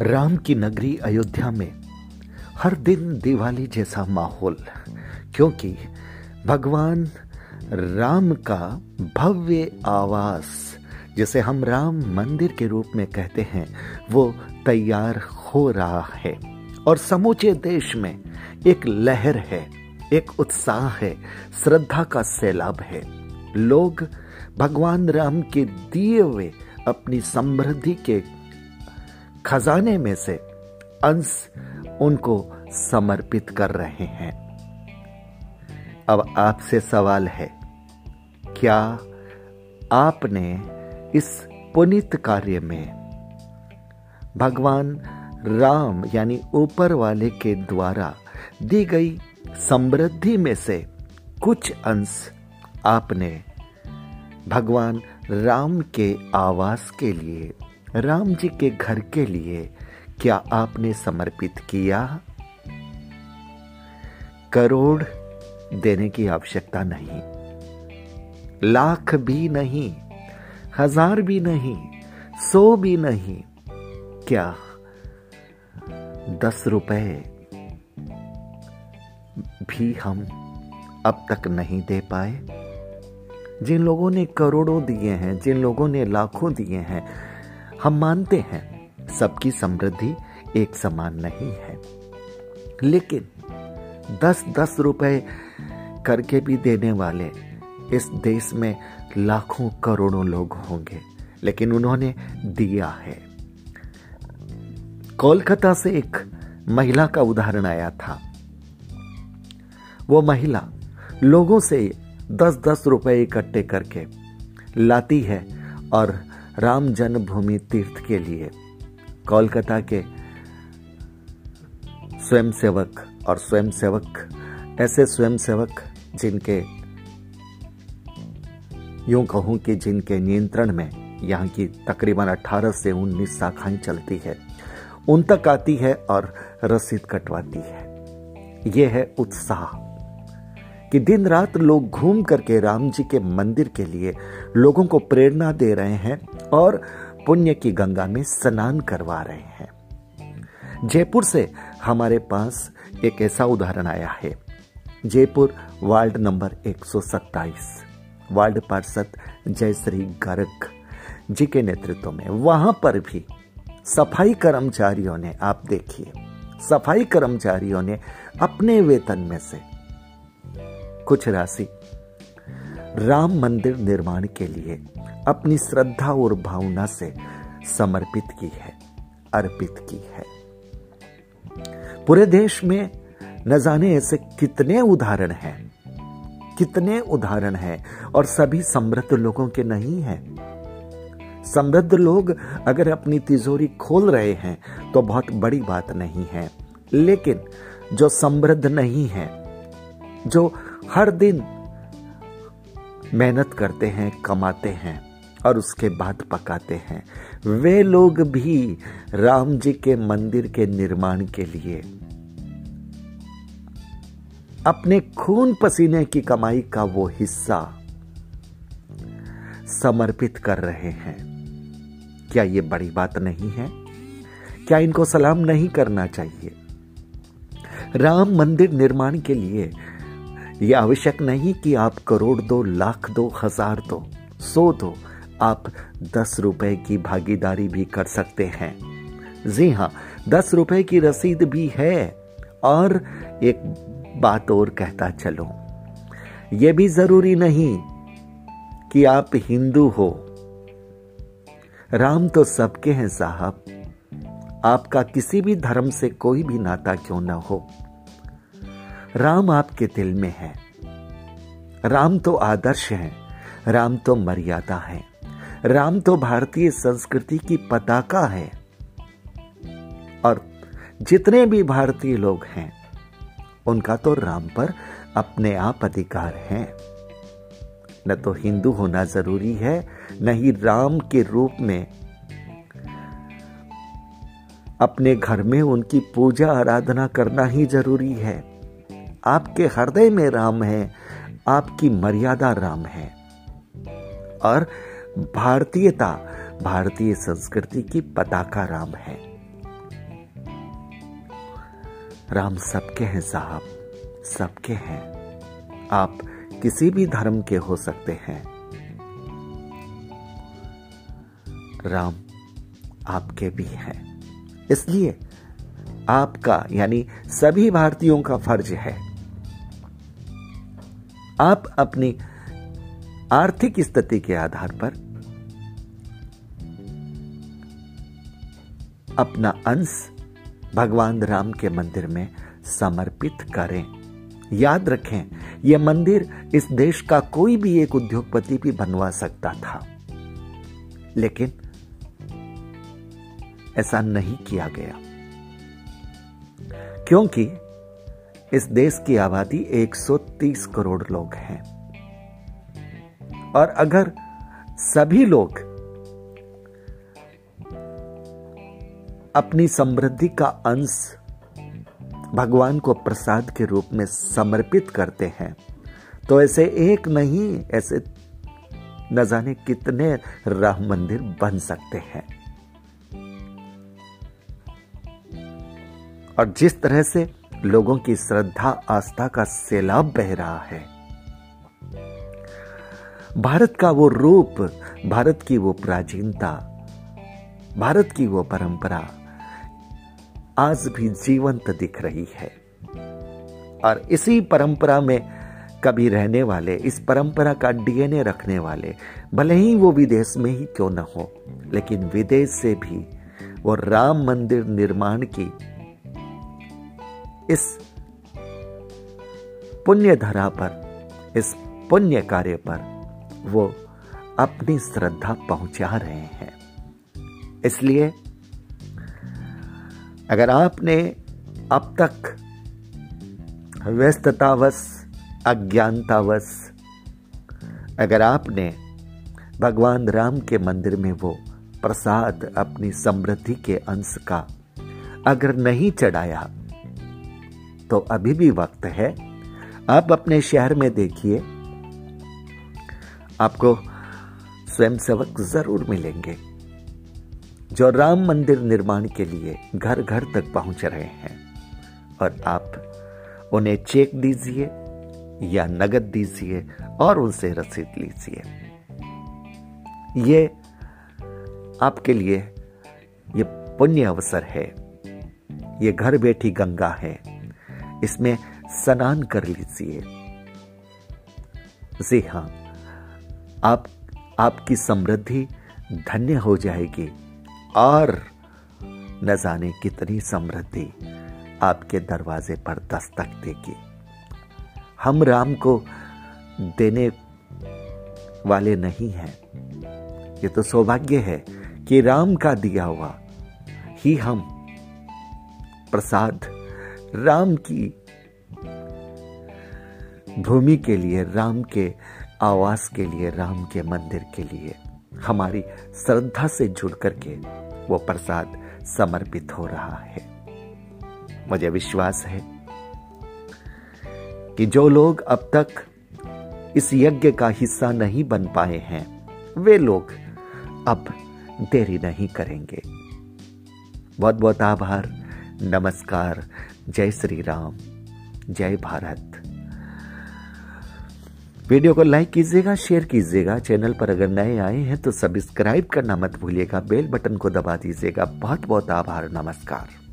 राम की नगरी अयोध्या में हर दिन दिवाली जैसा माहौल, क्योंकि भगवान राम का भव्य आवास, जिसे हम राम मंदिर के रूप में कहते हैं, वो तैयार हो रहा है। और समूचे देश में एक लहर है, एक उत्साह है, श्रद्धा का सैलाब है। लोग भगवान राम के दिए हुए अपनी समृद्धि के खजाने में से अंश उनको समर्पित कर रहे हैं। अब आपसे सवाल है, क्या आपने इस पुनित कार्य में भगवान राम यानी ऊपर वाले के द्वारा दी गई समृद्धि में से कुछ अंश आपने भगवान राम के आवास के लिए राम जी के घर के लिए क्या आपने समर्पित किया? करोड़ देने की आवश्यकता नहीं। लाख भी नहीं, हज़ार भी नहीं, सौ भी नहीं। क्या दस रुपए भी हम अब तक नहीं दे पाए? जिन लोगों ने करोड़ों दिए हैं, जिन लोगों ने लाखों दिए हैं हम मानते हैं सबकी समृद्धि एक समान नहीं है। लेकिन दस दस रुपए करके भी देने वाले इस देश में लाखों करोड़ों लोग होंगे, लेकिन उन्होंने दिया है। कोलकाता से एक महिला का उदाहरण आया था। वो महिला लोगों से दस दस रुपए इकट्ठे करके लाती है और राम जन्मभूमि तीर्थ के लिए। कोलकाता के स्वयंसेवक और स्वयंसेवक, ऐसे स्वयंसेवक जिनके, यूँ कहूँ कि जिनके नियंत्रण में यहाँ की तकरीबन 18 से 19 शाखाएँ चलती है। उन तक आती है और रसीद कटवाती है। यह है उत्साह। कि दिन रात लोग घूम करके राम जी के मंदिर के लिए लोगों को प्रेरणा दे रहे हैं और पुण्य की गंगा में स्नान करवा रहे हैं। जयपुर से हमारे पास एक ऐसा उदाहरण आया है। जयपुर वार्ड नंबर 127 वार्ड पार्षद जयश्री गर्ग जी के नेतृत्व में। वहाँ पर भी सफ़ाई कर्मचारियों ने, आप देखिए, सफ़ाई कर्मचारियों ने अपने वेतन में से कुछ राशि। राम मंदिर निर्माण के लिए अपनी श्रद्धा और भावना से समर्पित की है, अर्पित की है। पूरे देश में न जाने ऐसे कितने उदाहरण हैं, कितने उदाहरण हैं, और सभी समृद्ध लोगों के नहीं हैं। समृद्ध लोग अगर अपनी तिजोरी खोल रहे हैं तो बहुत बड़ी बात नहीं है। लेकिन जो समृद्ध नहीं है, जो हर दिन मेहनत करते हैं, कमाते हैं और उसके बाद पकाते हैं। वे लोग भी राम जी के मंदिर के निर्माण के लिए अपने खून पसीने की कमाई का वो हिस्सा समर्पित कर रहे हैं। क्या ये बड़ी बात नहीं है? क्या इनको सलाम नहीं करना चाहिए? राम मंदिर निर्माण के लिए यह आवश्यक नहीं कि आप करोड़ दो, लाख दो, हज़ार दो, सौ दो, आप दस रुपए की भागीदारी भी कर सकते हैं। जी हाँ दस रुपए की रसीद भी है। और एक बात और कहता चलो यह भी ज़रूरी नहीं कि आप हिंदू हो। राम तो सबके हैं साहब। आपका किसी भी धर्म से कोई भी नाता क्यों ना हो? राम आपके दिल में है। राम तो आदर्श है, राम तो मर्यादा है, राम तो भारतीय संस्कृति की पताका है। और जितने भी भारतीय लोग हैं, उनका तो राम पर अपने आप अधिकार है। न तो हिंदू होना ज़रूरी है, न ही राम के रूप में। अपने घर में उनकी पूजा आराधना करना ही ज़रूरी है। आपके हृदय में राम है, आपकी मर्यादा राम है। और भारतीयता, भारतीय संस्कृति की पताका राम है। राम सबके हैं साहब, सबके हैं। आप किसी भी धर्म के हो सकते हैं। राम आपके भी हैं। इसलिए आपका, यानी सभी भारतीयों का फ़र्ज़ है। आप अपनी आर्थिक स्थिति के आधार पर अपना अंश भगवान राम के मंदिर में समर्पित करें। याद रखें, यह मंदिर इस देश का कोई भी एक उद्योगपति भी बनवा सकता था। लेकिन ऐसा नहीं किया गया। क्योंकि इस देश की आबादी 130 करोड़ लोग हैं। और अगर सभी लोग अपनी समृद्धि का अंश भगवान को प्रसाद के रूप में समर्पित करते हैं तो ऐसे एक नहीं, ऐसे न जाने कितने राम मंदिर बन सकते हैं। और जिस तरह से लोगों की श्रद्धा, आस्था का सैलाब बह रहा है। भारत का वो रूप, भारत की वो प्राचीनता, भारत की वो परंपरा आज भी जीवंत दिख रही है। और इसी परंपरा में कभी रहने वाले, इस परंपरा का डीएनए रखने वाले, भले ही वो विदेश में ही क्यों न हो, लेकिन विदेश से भी वो राम मंदिर निर्माण की इस पुण्य धरा पर, इस पुण्य कार्य पर वो अपनी श्रद्धा पहुँचा रहे हैं। इसलिए अगर आपने अब तक व्यस्ततावश, अज्ञानतावश, अगर आपने भगवान राम के मंदिर में वो प्रसाद अपनी समृद्धि के अंश का अगर नहीं चढ़ाया तो अभी भी वक्त है। आप अपने शहर में देखिए। आपको स्वयंसेवक ज़रूर मिलेंगे। जो राम मंदिर निर्माण के लिए घर घर तक पहुँच रहे हैं। और आप उन्हें चेक दीजिए या नगद दीजिए और उनसे रसीद लीजिए। ये आपके लिए ये पुण्य अवसर है। ये घर बैठी गंगा है। इसमें स्नान कर लीजिए। जी हाँ, आप, आपकी समृद्धि धन्य हो जाएगी। और न जाने कितनी समृद्धि आपके दरवाजे पर दस्तक देगी। हम राम को देने वाले नहीं हैं। ये तो सौभाग्य है कि राम का दिया हुआ ही हम प्रसाद राम की भूमि के लिए, राम के आवास के लिए, राम के मंदिर के लिए हमारी श्रद्धा से जुड़ करके वो प्रसाद समर्पित हो रहा है। मुझे विश्वास है कि जो लोग अब तक इस यज्ञ का हिस्सा नहीं बन पाए हैं, वे लोग अब देरी नहीं करेंगे। बहुत बहुत आभार, नमस्कार जय श्री राम जय भारत। वीडियो को लाइक कीजिएगा, शेयर कीजिएगा। चैनल पर अगर नए आए हैं तो सब्सक्राइब करना मत भूलिएगा, बेल बटन को दबा दीजिएगा। बहुत बहुत आभार, नमस्कार।